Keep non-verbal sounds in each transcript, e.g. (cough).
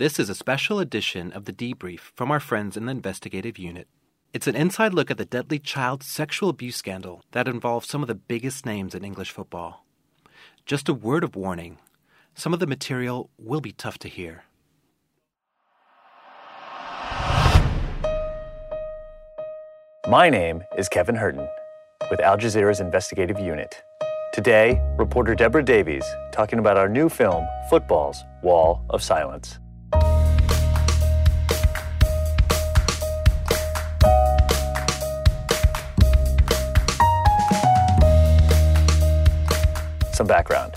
This is a special edition of the debrief from our friends in the investigative unit. It's an inside look at the deadly child sexual abuse scandal that involves some of the biggest names in English football. Just a word of warning some of the material will be tough to hear. My name is Kevin Hirten with Al Jazeera's investigative unit. Today, reporter Deborah Davies talking about our new film, Football's Wall of Silence. Some background.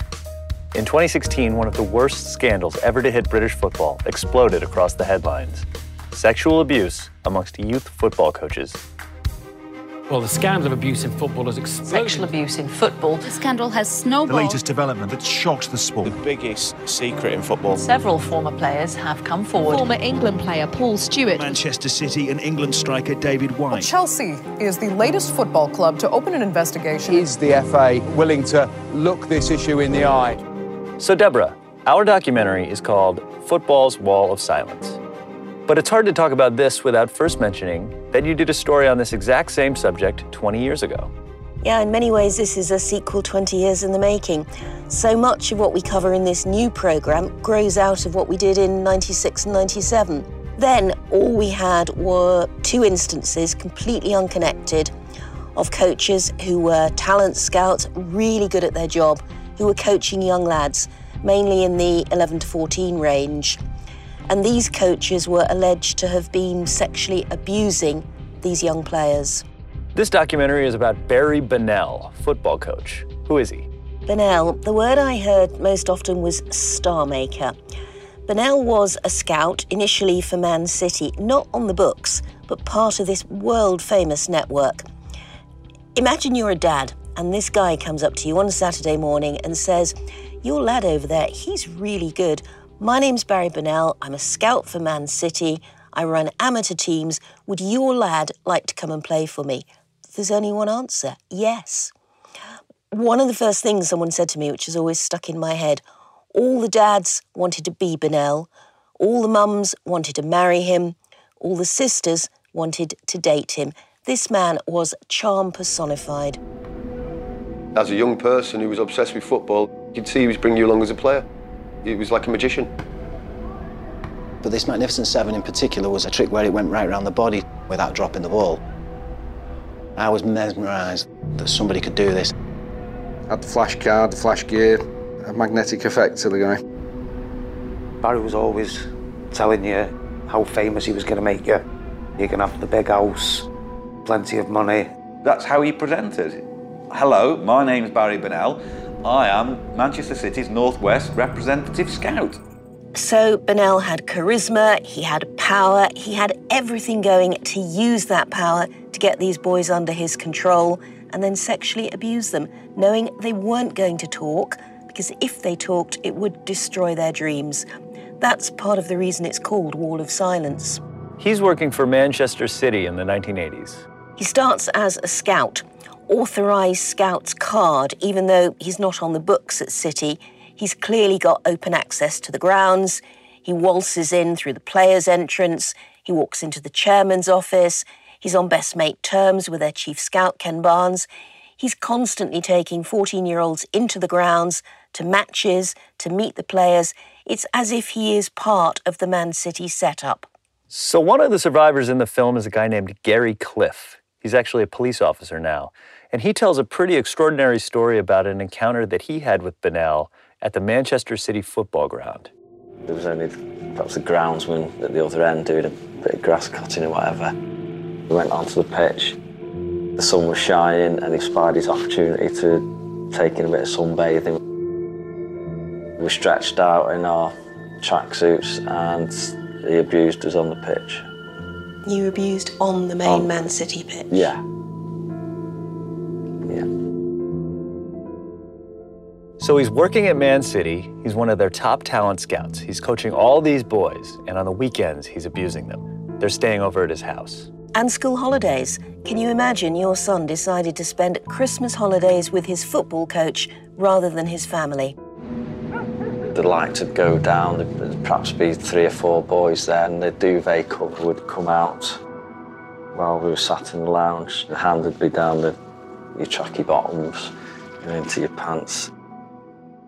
In 2016, one of the worst scandals ever to hit British football exploded across the headlines sexual abuse amongst youth football coaches well, the scandal of abuse in football has exploded. Sexual abuse in football. The scandal has snowballed. The latest development that shocked the sport. The biggest secret in football. Several former players have come forward. Former England player Paul Stewart. Manchester City and England striker David White. Well, Chelsea is the latest football club to open an investigation. Is the FA willing to look this issue in the eye? So, Deborah, our documentary is called Football's Wall of Silence. But it's hard to talk about this without first mentioning that you did a story on this exact same subject 20 years ago. Yeah, in many ways, this is a sequel 20 years in the making. So much of what we cover in this new programme grows out of what we did in 96 and 97. Then, all we had were two instances, completely unconnected, of coaches who were talent scouts, really good at their job, who were coaching young lads, mainly in the 11 to 14 range and these coaches were alleged to have been sexually abusing these young players. This documentary is about Barry Bennell, football coach. Who is he? Bennell, the word I heard most often was star maker. Bennell was a scout initially for Man City, not on the books, but part of this world famous network. Imagine you're a dad, and this guy comes up to you on a Saturday morning and says, Your lad over there, he's really good. My name's Barry Bennell. I'm a scout for Man City. I run amateur teams. Would your lad like to come and play for me? There's only one answer yes. One of the first things someone said to me, which has always stuck in my head all the dads wanted to be Bennell, all the mums wanted to marry him, all the sisters wanted to date him. This man was charm personified. As a young person who was obsessed with football, you'd see he was bringing you along as a player. He was like a magician. But this Magnificent Seven in particular was a trick where it went right around the body without dropping the ball. I was mesmerised that somebody could do this. Had the flash card, the flash gear, a magnetic effect to the guy. Barry was always telling you how famous he was going to make you. You're going to have the big house, plenty of money. That's how he presented. Hello, my name's Barry Bennell. I am Manchester City's Northwest Representative Scout. So Bennell had charisma, he had power, he had everything going to use that power to get these boys under his control and then sexually abuse them, knowing they weren't going to talk because if they talked, it would destroy their dreams. That's part of the reason it's called Wall of Silence. He's working for Manchester City in the 1980s. He starts as a scout authorised Scouts card, even though he's not on the books at City. He's clearly got open access to the grounds. He waltzes in through the players' entrance. He walks into the chairman's office. He's on best mate terms with their chief scout, Ken Barnes. He's constantly taking 14 year olds into the grounds, to matches, to meet the players. It's as if he is part of the Man City setup. So, one of the survivors in the film is a guy named Gary Cliffe. He's actually a police officer now. And he tells a pretty extraordinary story about an encounter that he had with Bennell at the Manchester City football ground. There was only perhaps the groundsman at the other end doing a bit of grass cutting or whatever. We went onto the pitch. The sun was shining and he spied his opportunity to take in a bit of sunbathing. We stretched out in our tracksuits and he abused us on the pitch. You abused on the main oh. Man City pitch? Yeah. Yeah. So he's working at Man City. He's one of their top talent scouts. He's coaching all these boys, and on the weekends, he's abusing them. They're staying over at his house. And school holidays. Can you imagine your son decided to spend Christmas holidays with his football coach rather than his family? The lights would go down, there'd perhaps be three or four boys there, and the duvet cover would come out while we were sat in the lounge. The hand would be down the, your tracky bottoms, know, into your pants.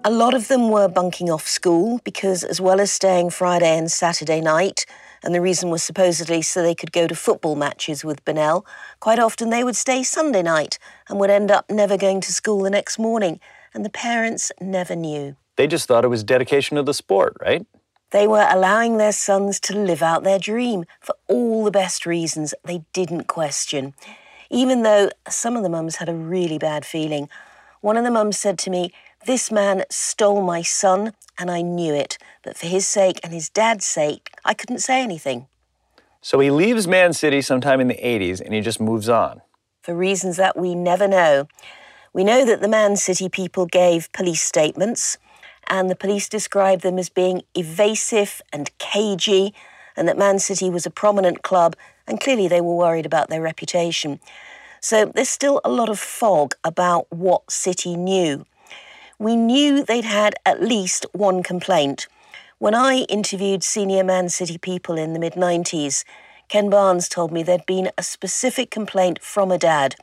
A lot of them were bunking off school because, as well as staying Friday and Saturday night, and the reason was supposedly so they could go to football matches with Bennell, quite often they would stay Sunday night and would end up never going to school the next morning, and the parents never knew. They just thought it was dedication to the sport, right? They were allowing their sons to live out their dream for all the best reasons they didn't question. Even though some of the mums had a really bad feeling. One of the mums said to me, This man stole my son, and I knew it. But for his sake and his dad's sake, I couldn't say anything. So he leaves Man City sometime in the 80s and he just moves on. For reasons that we never know. We know that the Man City people gave police statements, and the police described them as being evasive and cagey, and that Man City was a prominent club, and clearly they were worried about their reputation. So there's still a lot of fog about what City knew. We knew they'd had at least one complaint. When I interviewed senior Man City people in the mid 90s, Ken Barnes told me there'd been a specific complaint from a dad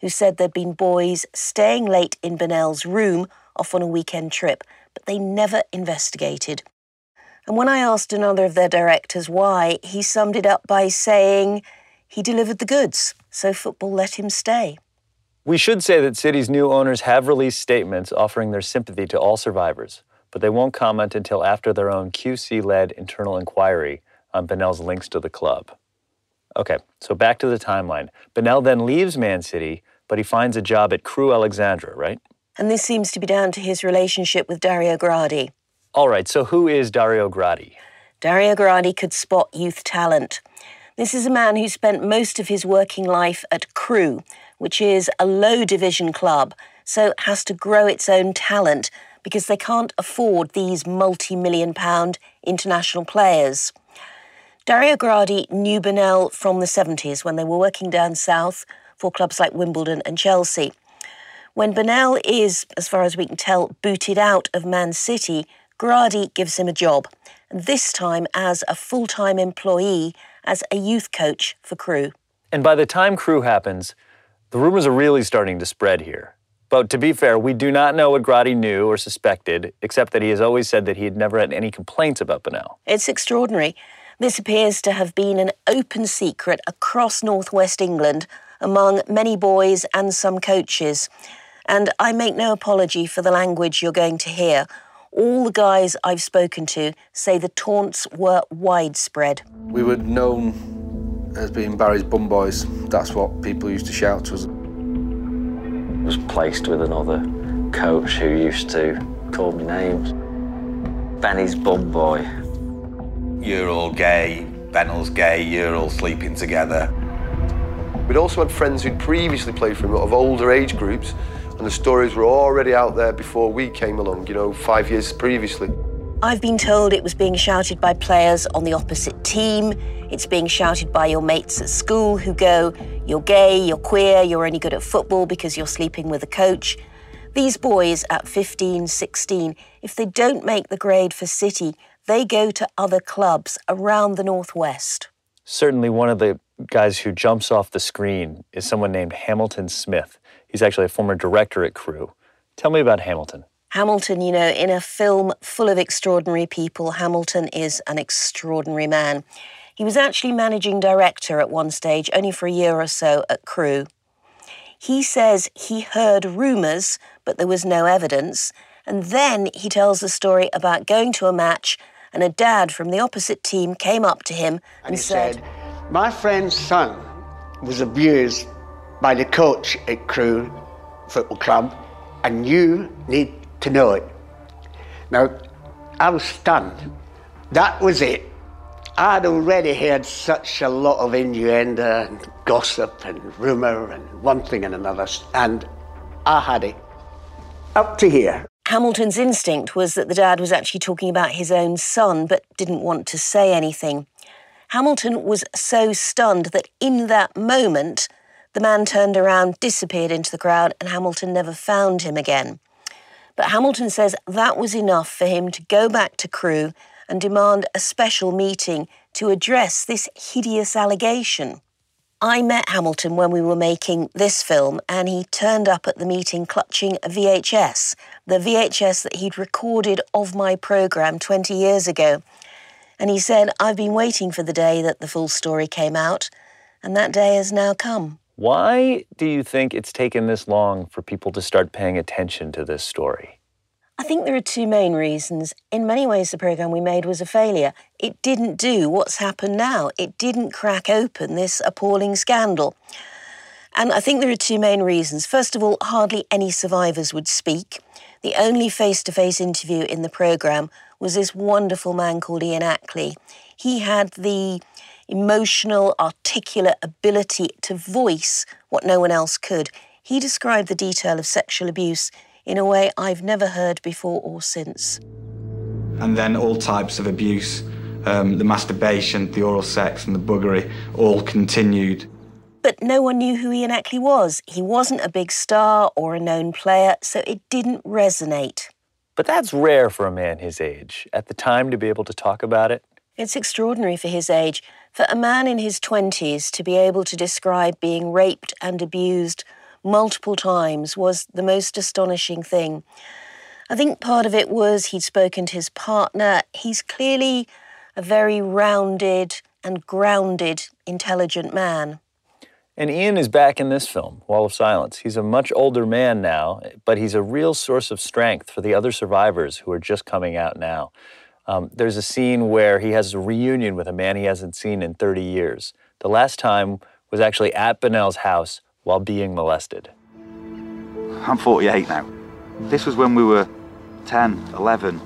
who said there'd been boys staying late in Bennell's room off on a weekend trip, but they never investigated. And when I asked another of their directors why, he summed it up by saying he delivered the goods, so football let him stay. We should say that City's new owners have released statements offering their sympathy to all survivors, but they won't comment until after their own QC led internal inquiry on Bennell's links to the club. Okay, so back to the timeline. Bennell then leaves Man City, but he finds a job at Crewe Alexandra, right? And this seems to be down to his relationship with Dario Gradi. All right, so who is Dario Gradi? Dario Gradi could spot youth talent. This is a man who spent most of his working life at Crewe, which is a low division club, so has to grow its own talent because they can't afford these multi million pound international players. Dario Gradi knew Bennell from the 70s when they were working down south for clubs like Wimbledon and Chelsea. When Bennell is, as far as we can tell, booted out of Man City, Gradi gives him a job, this time as a full time employee as a youth coach for Crewe. And by the time Crewe happens, the rumors are really starting to spread here. But to be fair, we do not know what Gradi knew or suspected, except that he has always said that he had never had any complaints about Bennell. It's extraordinary. This appears to have been an open secret across northwest England among many boys and some coaches. And I make no apology for the language you're going to hear. All the guys I've spoken to say the taunts were widespread. We were known as being Barry's bum boys. That's what people used to shout to us. I was placed with another coach who used to call me names. Benny's bum boy. You're all gay, Bennell's gay, you're all sleeping together. We'd also had friends who'd previously played for him of older age groups, and the stories were already out there before we came along, you know, five years previously. I've been told it was being shouted by players on the opposite team. It's being shouted by your mates at school who go, You're gay, you're queer, you're only good at football because you're sleeping with a coach. These boys at 15, 16, if they don't make the grade for City, they go to other clubs around the Northwest. Certainly, one of the guys who jumps off the screen is someone named Hamilton Smith. He's actually a former director at Crewe. Tell me about Hamilton. Hamilton, you know, in a film full of extraordinary people, Hamilton is an extraordinary man. He was actually managing director at one stage, only for a year or so at Crewe. He says he heard rumours, but there was no evidence. And then he tells the story about going to a match and a dad from the opposite team came up to him and, and he said, said, My friend's son was abused by the coach at Crewe Football Club, and you need to know it. Now, I was stunned. That was it. I'd already heard such a lot of innuendo and gossip and rumour and one thing and another, and I had it up to here. Hamilton's instinct was that the dad was actually talking about his own son, but didn't want to say anything. Hamilton was so stunned that in that moment, the man turned around, disappeared into the crowd, and Hamilton never found him again. But Hamilton says that was enough for him to go back to Crewe and demand a special meeting to address this hideous allegation. I met Hamilton when we were making this film, and he turned up at the meeting clutching a VHS, the VHS that he'd recorded of my programme 20 years ago. And he said, I've been waiting for the day that the full story came out, and that day has now come. Why do you think it's taken this long for people to start paying attention to this story? I think there are two main reasons. In many ways, the programme we made was a failure. It didn't do what's happened now, it didn't crack open this appalling scandal. And I think there are two main reasons. First of all, hardly any survivors would speak. The only face to face interview in the programme was this wonderful man called Ian Ackley. He had the emotional, articulate ability to voice what no one else could. He described the detail of sexual abuse in a way I've never heard before or since. And then all types of abuse, um, the masturbation, the oral sex, and the buggery, all continued. But no one knew who Ian Ackley was. He wasn't a big star or a known player, so it didn't resonate. But that's rare for a man his age. At the time, to be able to talk about it, it's extraordinary for his age. For a man in his 20s to be able to describe being raped and abused multiple times was the most astonishing thing. I think part of it was he'd spoken to his partner. He's clearly a very rounded and grounded, intelligent man. And Ian is back in this film, Wall of Silence. He's a much older man now, but he's a real source of strength for the other survivors who are just coming out now. Um, there's a scene where he has a reunion with a man he hasn't seen in 30 years. The last time was actually at Bennell's house while being molested. I'm 48 now. This was when we were 10, 11,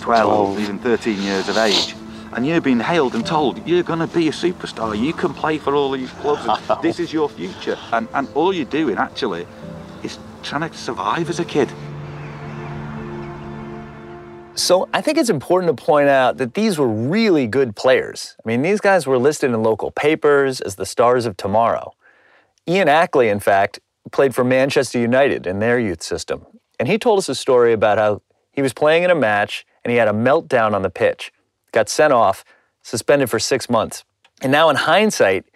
12, even 13 years of age. And you're being hailed and told you're going to be a superstar. You can play for all these clubs. (laughs) this is your future. And, and all you're doing actually is trying to survive as a kid. So I think it's important to point out that these were really good players. I mean, these guys were listed in local papers as the stars of tomorrow. Ian Ackley, in fact, played for Manchester United in their youth system. And he told us a story about how he was playing in a match and he had a meltdown on the pitch, got sent off, suspended for six months. And now, in hindsight,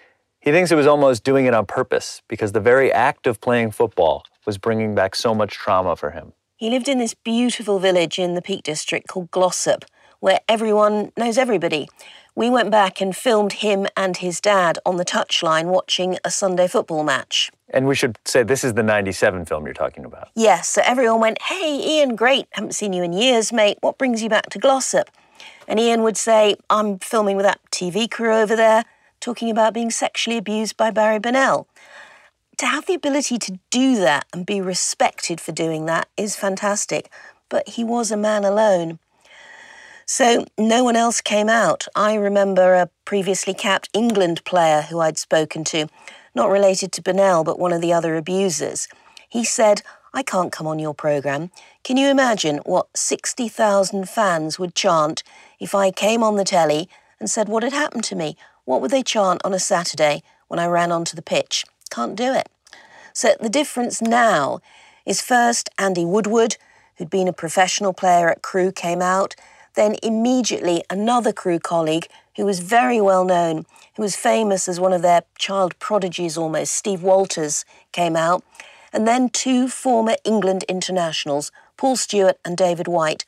he thinks it was almost doing it on purpose because the very act of playing football was bringing back so much trauma for him. He lived in this beautiful village in the Peak District called Glossop, where everyone knows everybody we went back and filmed him and his dad on the touchline watching a Sunday football match. And we should say this is the 97 film you're talking about. Yes, so everyone went, Hey, Ian, great. Haven't seen you in years, mate. What brings you back to Glossop? And Ian would say, I'm filming with that TV crew over there, talking about being sexually abused by Barry Bennell. To have the ability to do that and be respected for doing that is fantastic. But he was a man alone. So no one else came out. I remember a previously capped England player who I'd spoken to, not related to Bennell, but one of the other abusers. He said, I can't come on your programme. Can you imagine what 60,000 fans would chant if I came on the telly and said what had happened to me? What would they chant on a Saturday when I ran onto the pitch? Can't do it. So the difference now is first Andy Woodward, who'd been a professional player at Crewe, came out then immediately another Crewe colleague who was very well known, who was famous as one of their child prodigies almost, Steve Walters, came out. And then two former England internationals, Paul Stewart and David White.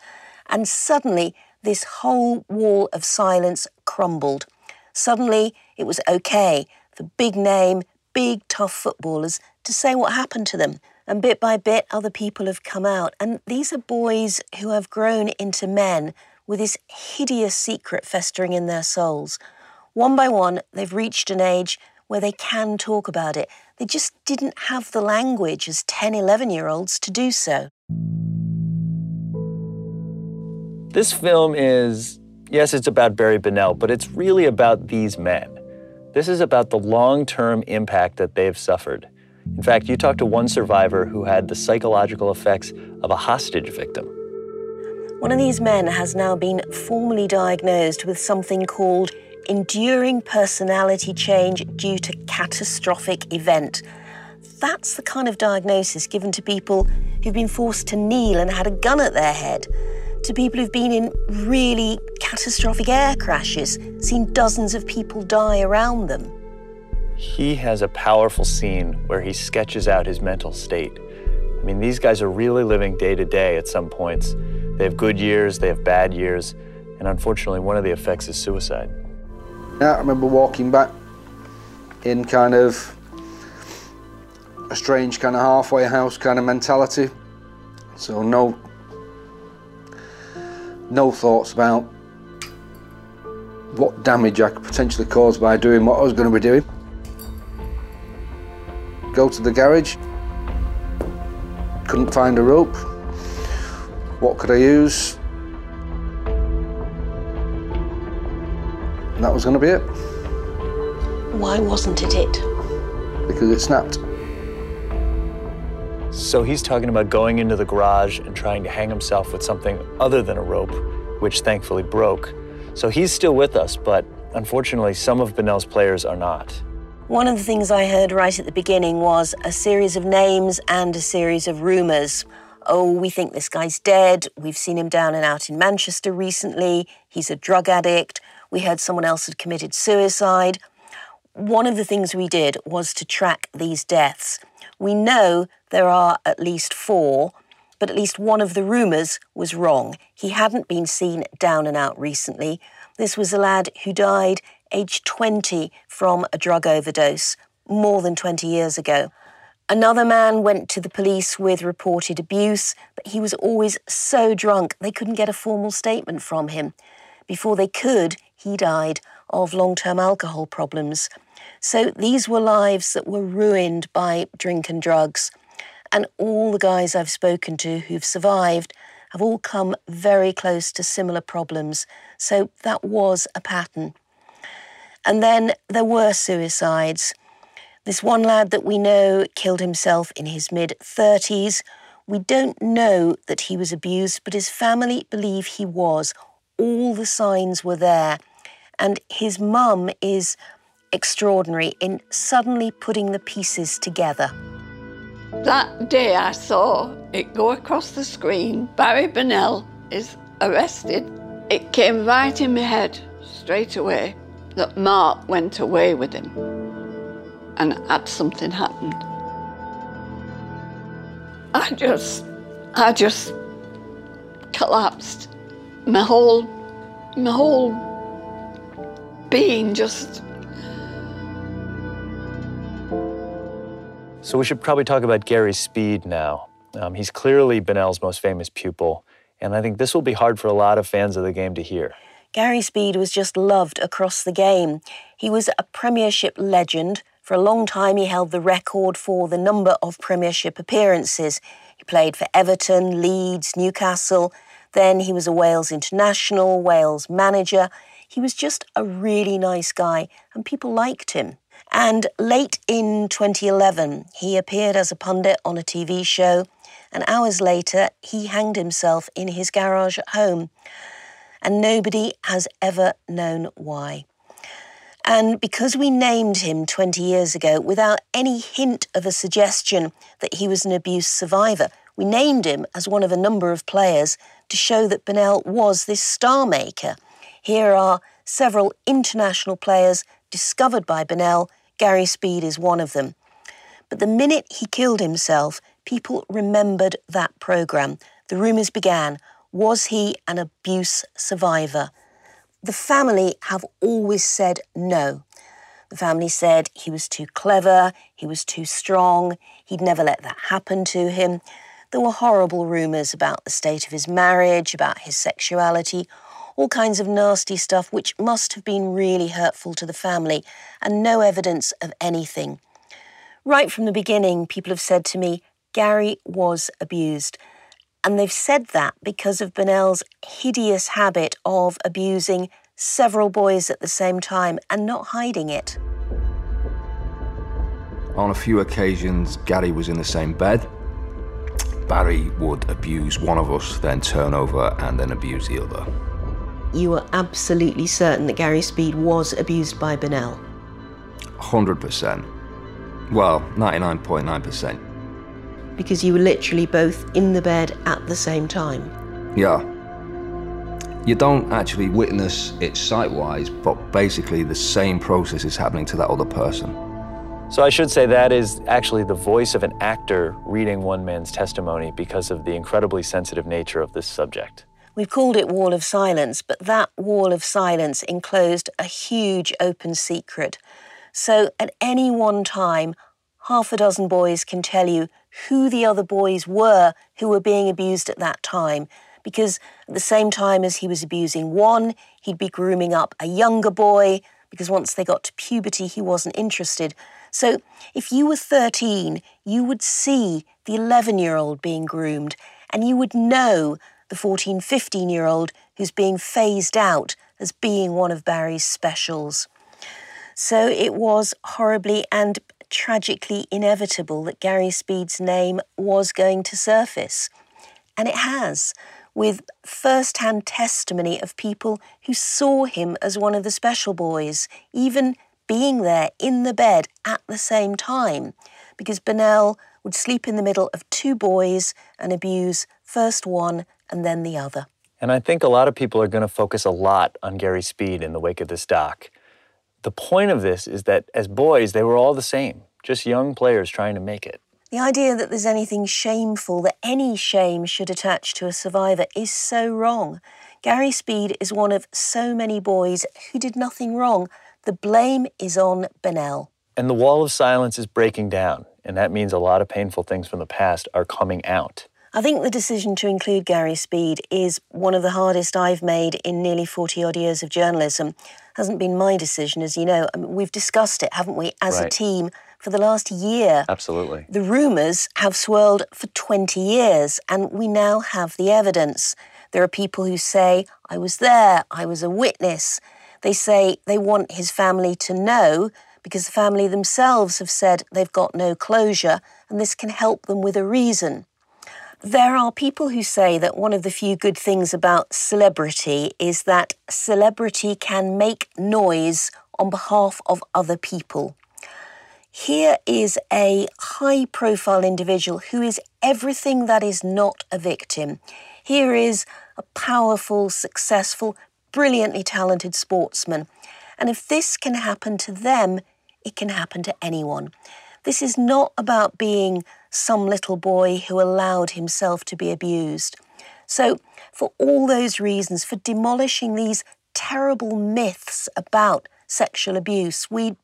And suddenly, this whole wall of silence crumbled. Suddenly, it was okay The big name, big tough footballers to say what happened to them. And bit by bit, other people have come out. And these are boys who have grown into men with this hideous secret festering in their souls. One by one, they've reached an age where they can talk about it. They just didn't have the language as 10, 11 year olds to do so. This film is, yes, it's about Barry Bennell, but it's really about these men. This is about the long term impact that they've suffered. In fact, you talked to one survivor who had the psychological effects of a hostage victim. One of these men has now been formally diagnosed with something called enduring personality change due to catastrophic event. that's the kind of diagnosis given to people who've been forced to kneel and had a gun at their head, to people who've been in really catastrophic air crashes, seen dozens of people die around them. He has a powerful scene where he sketches out his mental state. I mean, these guys are really living day to day at some points. They have good years, they have bad years, and unfortunately, one of the effects is suicide. Yeah, I remember walking back in kind of a strange kind of halfway house kind of mentality. So no, no thoughts about what damage I could potentially cause by doing what I was going to be doing. Go to the garage, couldn't find a rope. What could I use? And that was going to be it. Why wasn't it it? Because it snapped. So he's talking about going into the garage and trying to hang himself with something other than a rope, which thankfully broke. So he's still with us, but unfortunately, some of Bennell's players are not. One of the things I heard right at the beginning was a series of names and a series of rumours. Oh, we think this guy's dead. We've seen him down and out in Manchester recently. He's a drug addict. We heard someone else had committed suicide. One of the things we did was to track these deaths. We know there are at least four, but at least one of the rumours was wrong. He hadn't been seen down and out recently. This was a lad who died aged 20 from a drug overdose more than 20 years ago. Another man went to the police with reported abuse, but he was always so drunk they couldn't get a formal statement from him. Before they could, he died of long term alcohol problems. So these were lives that were ruined by drink and drugs. And all the guys I've spoken to who've survived have all come very close to similar problems. So that was a pattern. And then there were suicides. This one lad that we know killed himself in his mid 30s. We don't know that he was abused, but his family believe he was. All the signs were there. And his mum is extraordinary in suddenly putting the pieces together. That day I saw it go across the screen, Barry Bennell is arrested. It came right in my head straight away that Mark went away with him and had something happened. I just, I just collapsed. My whole, my whole being just So we should probably talk about Gary Speed now. Um, he's clearly Bennell's most famous pupil, and I think this will be hard for a lot of fans of the game to hear. Gary Speed was just loved across the game. He was a Premiership legend. For a long time, he held the record for the number of Premiership appearances. He played for Everton, Leeds, Newcastle. Then he was a Wales international, Wales manager. He was just a really nice guy, and people liked him. And late in 2011, he appeared as a pundit on a TV show, and hours later, he hanged himself in his garage at home. And nobody has ever known why. And because we named him 20 years ago without any hint of a suggestion that he was an abuse survivor, we named him as one of a number of players to show that Bennell was this star maker. Here are several international players discovered by Bennell Gary Speed is one of them. But the minute he killed himself, people remembered that programme. The rumours began was he an abuse survivor? The family have always said no. The family said he was too clever, he was too strong, he'd never let that happen to him. There were horrible rumours about the state of his marriage, about his sexuality, all kinds of nasty stuff which must have been really hurtful to the family, and no evidence of anything. Right from the beginning, people have said to me, Gary was abused. And they've said that because of Bennell's hideous habit of abusing several boys at the same time and not hiding it. On a few occasions, Gary was in the same bed. Barry would abuse one of us, then turn over and then abuse the other you were absolutely certain that Gary Speed was abused by Bennell? 100%. Well, 99.9%. Because you were literally both in the bed at the same time. Yeah. You don't actually witness it sight wise, but basically the same process is happening to that other person. So I should say that is actually the voice of an actor reading one man's testimony because of the incredibly sensitive nature of this subject. We've called it Wall of Silence, but that wall of silence enclosed a huge open secret. So at any one time, half a dozen boys can tell you who the other boys were who were being abused at that time. Because at the same time as he was abusing one, he'd be grooming up a younger boy, because once they got to puberty, he wasn't interested. So if you were 13, you would see the 11 year old being groomed, and you would know the 14, 15 year old who's being phased out as being one of Barry's specials. So it was horribly and tragically inevitable that Gary Speed's name was going to surface. And it has, with first hand testimony of people who saw him as one of the special boys, even being there in the bed at the same time, because Bennell would sleep in the middle of two boys and abuse first one and then the other. And I think a lot of people are going to focus a lot on Gary Speed in the wake of this doc. The point of this is that as boys, they were all the same, just young players trying to make it. The idea that there's anything shameful, that any shame should attach to a survivor, is so wrong. Gary Speed is one of so many boys who did nothing wrong. The blame is on Bennell. And the wall of silence is breaking down, and that means a lot of painful things from the past are coming out. I think the decision to include Gary Speed is one of the hardest I've made in nearly 40 odd years of journalism. Hasn't been my decision, as you know. I mean, we've discussed it, haven't we, as Right. a team for the last year. Absolutely. The rumours have swirled for 20 years, and we now have the evidence. There are people who say, I was there, I was a witness. They say they want his family to know because the family themselves have said they've got no closure, and this can help them with a reason. There are people who say that one of the few good things about celebrity is that celebrity can make noise on behalf of other people. Here is a high profile individual who is everything that is not a victim. Here is a powerful, successful, brilliantly talented sportsman. And if this can happen to them, it can happen to anyone. This is not about being some little boy who allowed himself to be abused. So, for all those reasons, for demolishing these terrible myths about sexual abuse, we,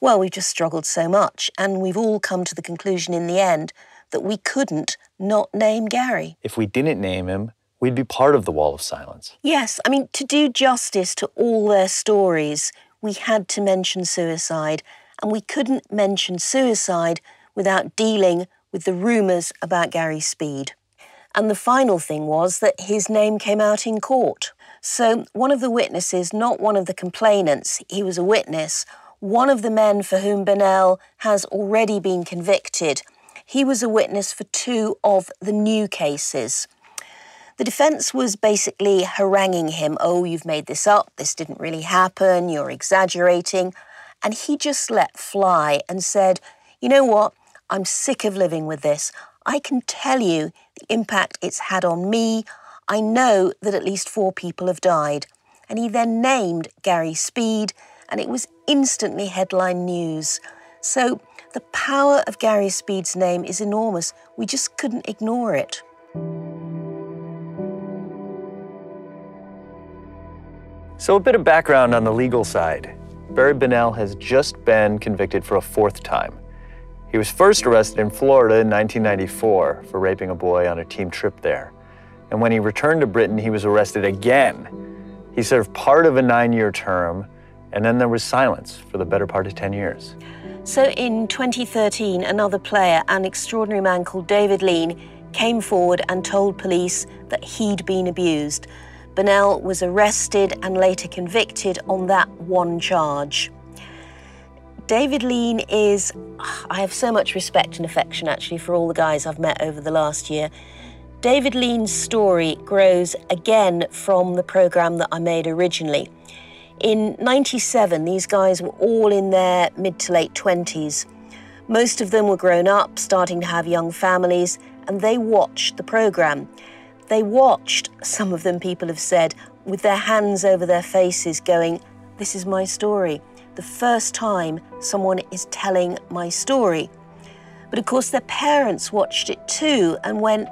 well, we've just struggled so much, and we've all come to the conclusion in the end that we couldn't not name Gary. If we didn't name him, we'd be part of the wall of silence. Yes, I mean, to do justice to all their stories, we had to mention suicide, and we couldn't mention suicide without dealing with the rumours about Gary Speed. And the final thing was that his name came out in court. So, one of the witnesses, not one of the complainants, he was a witness, one of the men for whom Bennell has already been convicted, he was a witness for two of the new cases. The defence was basically haranguing him oh, you've made this up, this didn't really happen, you're exaggerating. And he just let fly and said, you know what, I'm sick of living with this. I can tell you the impact it's had on me. I know that at least four people have died. And he then named Gary Speed, and it was instantly headline news. So the power of Gary Speed's name is enormous. We just couldn't ignore it. So, a bit of background on the legal side. Barry Bennell has just been convicted for a fourth time. He was first arrested in Florida in 1994 for raping a boy on a team trip there. And when he returned to Britain, he was arrested again. He served part of a nine year term, and then there was silence for the better part of 10 years. So in 2013, another player, an extraordinary man called David Lean, came forward and told police that he'd been abused. Bennell was arrested and later convicted on that one charge. David Lean is, I have so much respect and affection actually for all the guys I've met over the last year. David Lean's story grows again from the programme that I made originally. In 97, these guys were all in their mid to late 20s. Most of them were grown up, starting to have young families, and they watched the programme. They watched, some of them people have said, with their hands over their faces, going, This is my story. The first time someone is telling my story. But of course, their parents watched it too and went,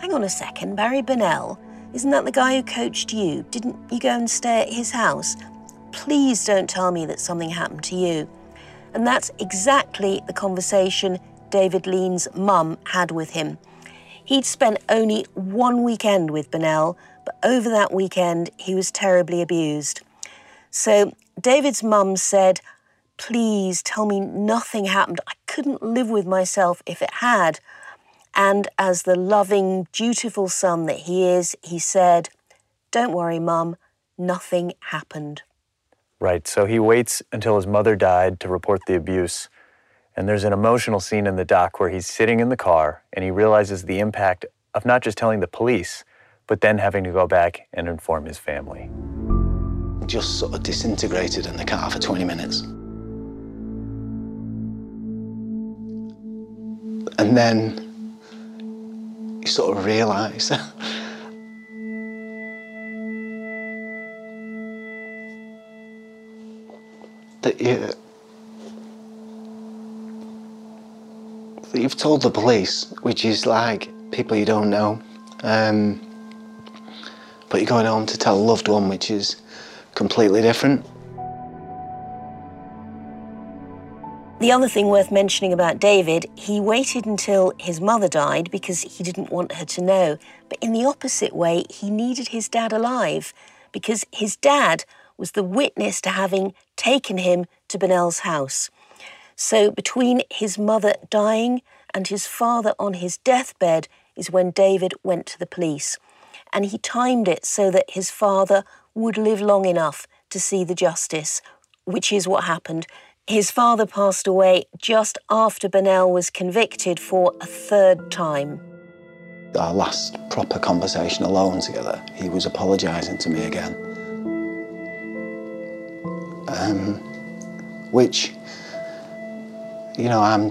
Hang on a second, Barry Bennell, isn't that the guy who coached you? Didn't you go and stay at his house? Please don't tell me that something happened to you. And that's exactly the conversation David Lean's mum had with him. He'd spent only one weekend with Bennell, but over that weekend, he was terribly abused. So David's mum said, Please tell me nothing happened. I couldn't live with myself if it had. And as the loving, dutiful son that he is, he said, Don't worry, mum, nothing happened. Right, so he waits until his mother died to report the abuse. And there's an emotional scene in the doc where he's sitting in the car and he realizes the impact of not just telling the police, but then having to go back and inform his family. Just sort of disintegrated in the car for 20 minutes. And then you sort of realise (laughs) that you that you've told the police, which is like people you don't know, um, but you're going home to tell a loved one, which is completely different. The other thing worth mentioning about David, he waited until his mother died because he didn't want her to know. But in the opposite way, he needed his dad alive because his dad was the witness to having taken him to Bennell's house. So between his mother dying and his father on his deathbed is when David went to the police. And he timed it so that his father would live long enough to see the justice, which is what happened. His father passed away just after Bennell was convicted for a third time. Our last proper conversation alone together, he was apologising to me again. Um, which, you know, I'm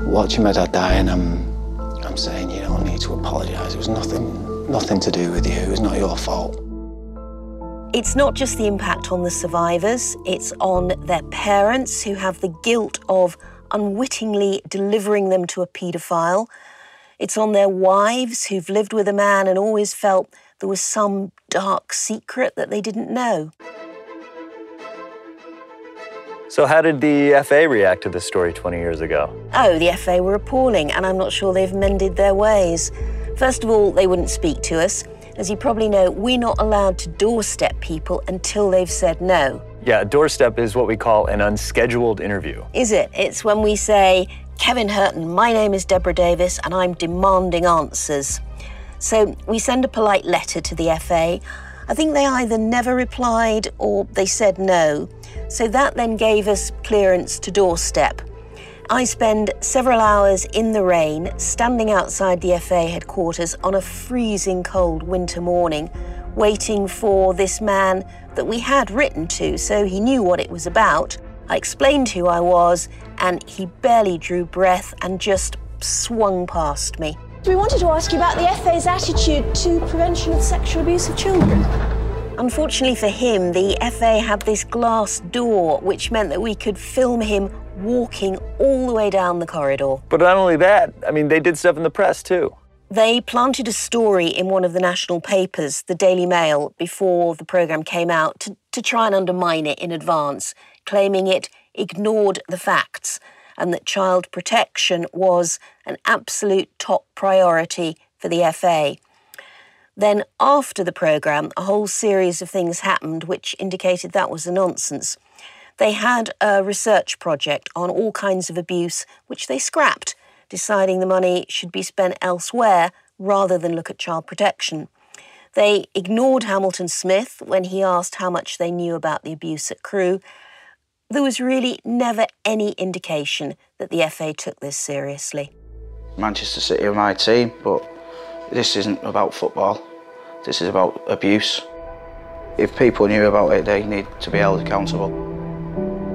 watching my dad die and I'm, I'm saying you don't need to apologise. It was nothing, nothing to do with you. It was not your fault. It's not just the impact on the survivors, it's on their parents who have the guilt of unwittingly delivering them to a paedophile. It's on their wives who've lived with a man and always felt there was some dark secret that they didn't know. So, how did the FA react to this story 20 years ago? Oh, the FA were appalling, and I'm not sure they've mended their ways. First of all, they wouldn't speak to us. As you probably know, we're not allowed to doorstep people until they've said no. Yeah, a doorstep is what we call an unscheduled interview. Is it? It's when we say, Kevin Hirten, my name is Deborah Davies, and I'm demanding answers. So we send a polite letter to the FA. I think they either never replied or they said no. So that then gave us clearance to doorstep. I spend several hours in the rain standing outside the FA headquarters on a freezing cold winter morning, waiting for this man that we had written to, so he knew what it was about. I explained who I was, and he barely drew breath and just swung past me. We wanted to ask you about the FA's attitude to prevention of sexual abuse of children. Unfortunately for him, the FA had this glass door, which meant that we could film him walking all the way down the corridor. But not only that, I mean, they did stuff in the press too. They planted a story in one of the national papers, the Daily Mail, before the programme came out to, to try and undermine it in advance, claiming it ignored the facts and that child protection was an absolute top priority for the FA. Then, after the programme, a whole series of things happened which indicated that was a nonsense. They had a research project on all kinds of abuse, which they scrapped, deciding the money should be spent elsewhere rather than look at child protection. They ignored Hamilton Smith when he asked how much they knew about the abuse at Crewe. There was really never any indication that the FA took this seriously. Manchester City are my team, but this isn't about football. This is about abuse. If people knew about it, they need to be held accountable.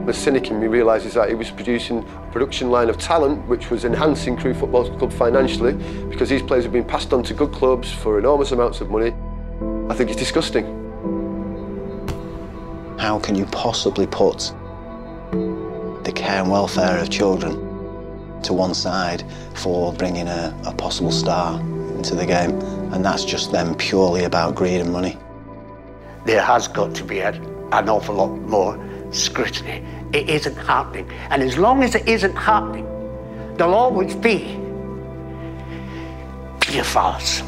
The cynic in me realises that he was producing a production line of talent which was enhancing Crewe Football Club financially because these players have been passed on to good clubs for enormous amounts of money. I think it's disgusting. How can you possibly put the care and welfare of children to one side for bringing a, a possible star into the game? And that's just them purely about greed and money. There has got to be a, an awful lot more scrutiny. It isn't happening. And as long as it isn't happening, there'll always be paedophiles.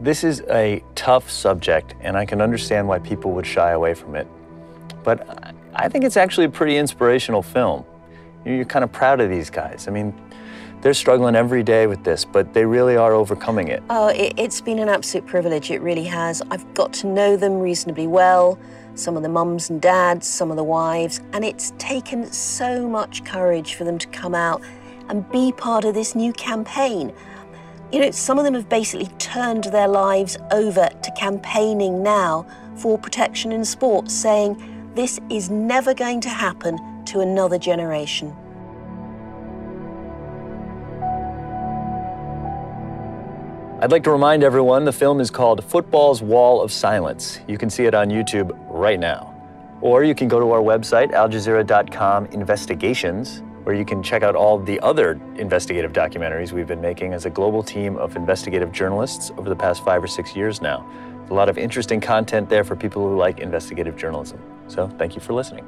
This is a tough subject, and I can understand why people would shy away from it. But I think it's actually a pretty inspirational film. You're kind of proud of these guys. I mean, they're struggling every day with this, but they really are overcoming it. Oh, it, it's been an absolute privilege. It really has. I've got to know them reasonably well, some of the mums and dads, some of the wives, and it's taken so much courage for them to come out and be part of this new campaign. You know, some of them have basically turned their lives over to campaigning now for protection in sport, saying this is never going to happen to another generation. I'd like to remind everyone the film is called Football's Wall of Silence. You can see it on YouTube right now. Or you can go to our website, aljazeera.com investigations, where you can check out all the other investigative documentaries we've been making as a global team of investigative journalists over the past five or six years now. A lot of interesting content there for people who like investigative journalism. So thank you for listening.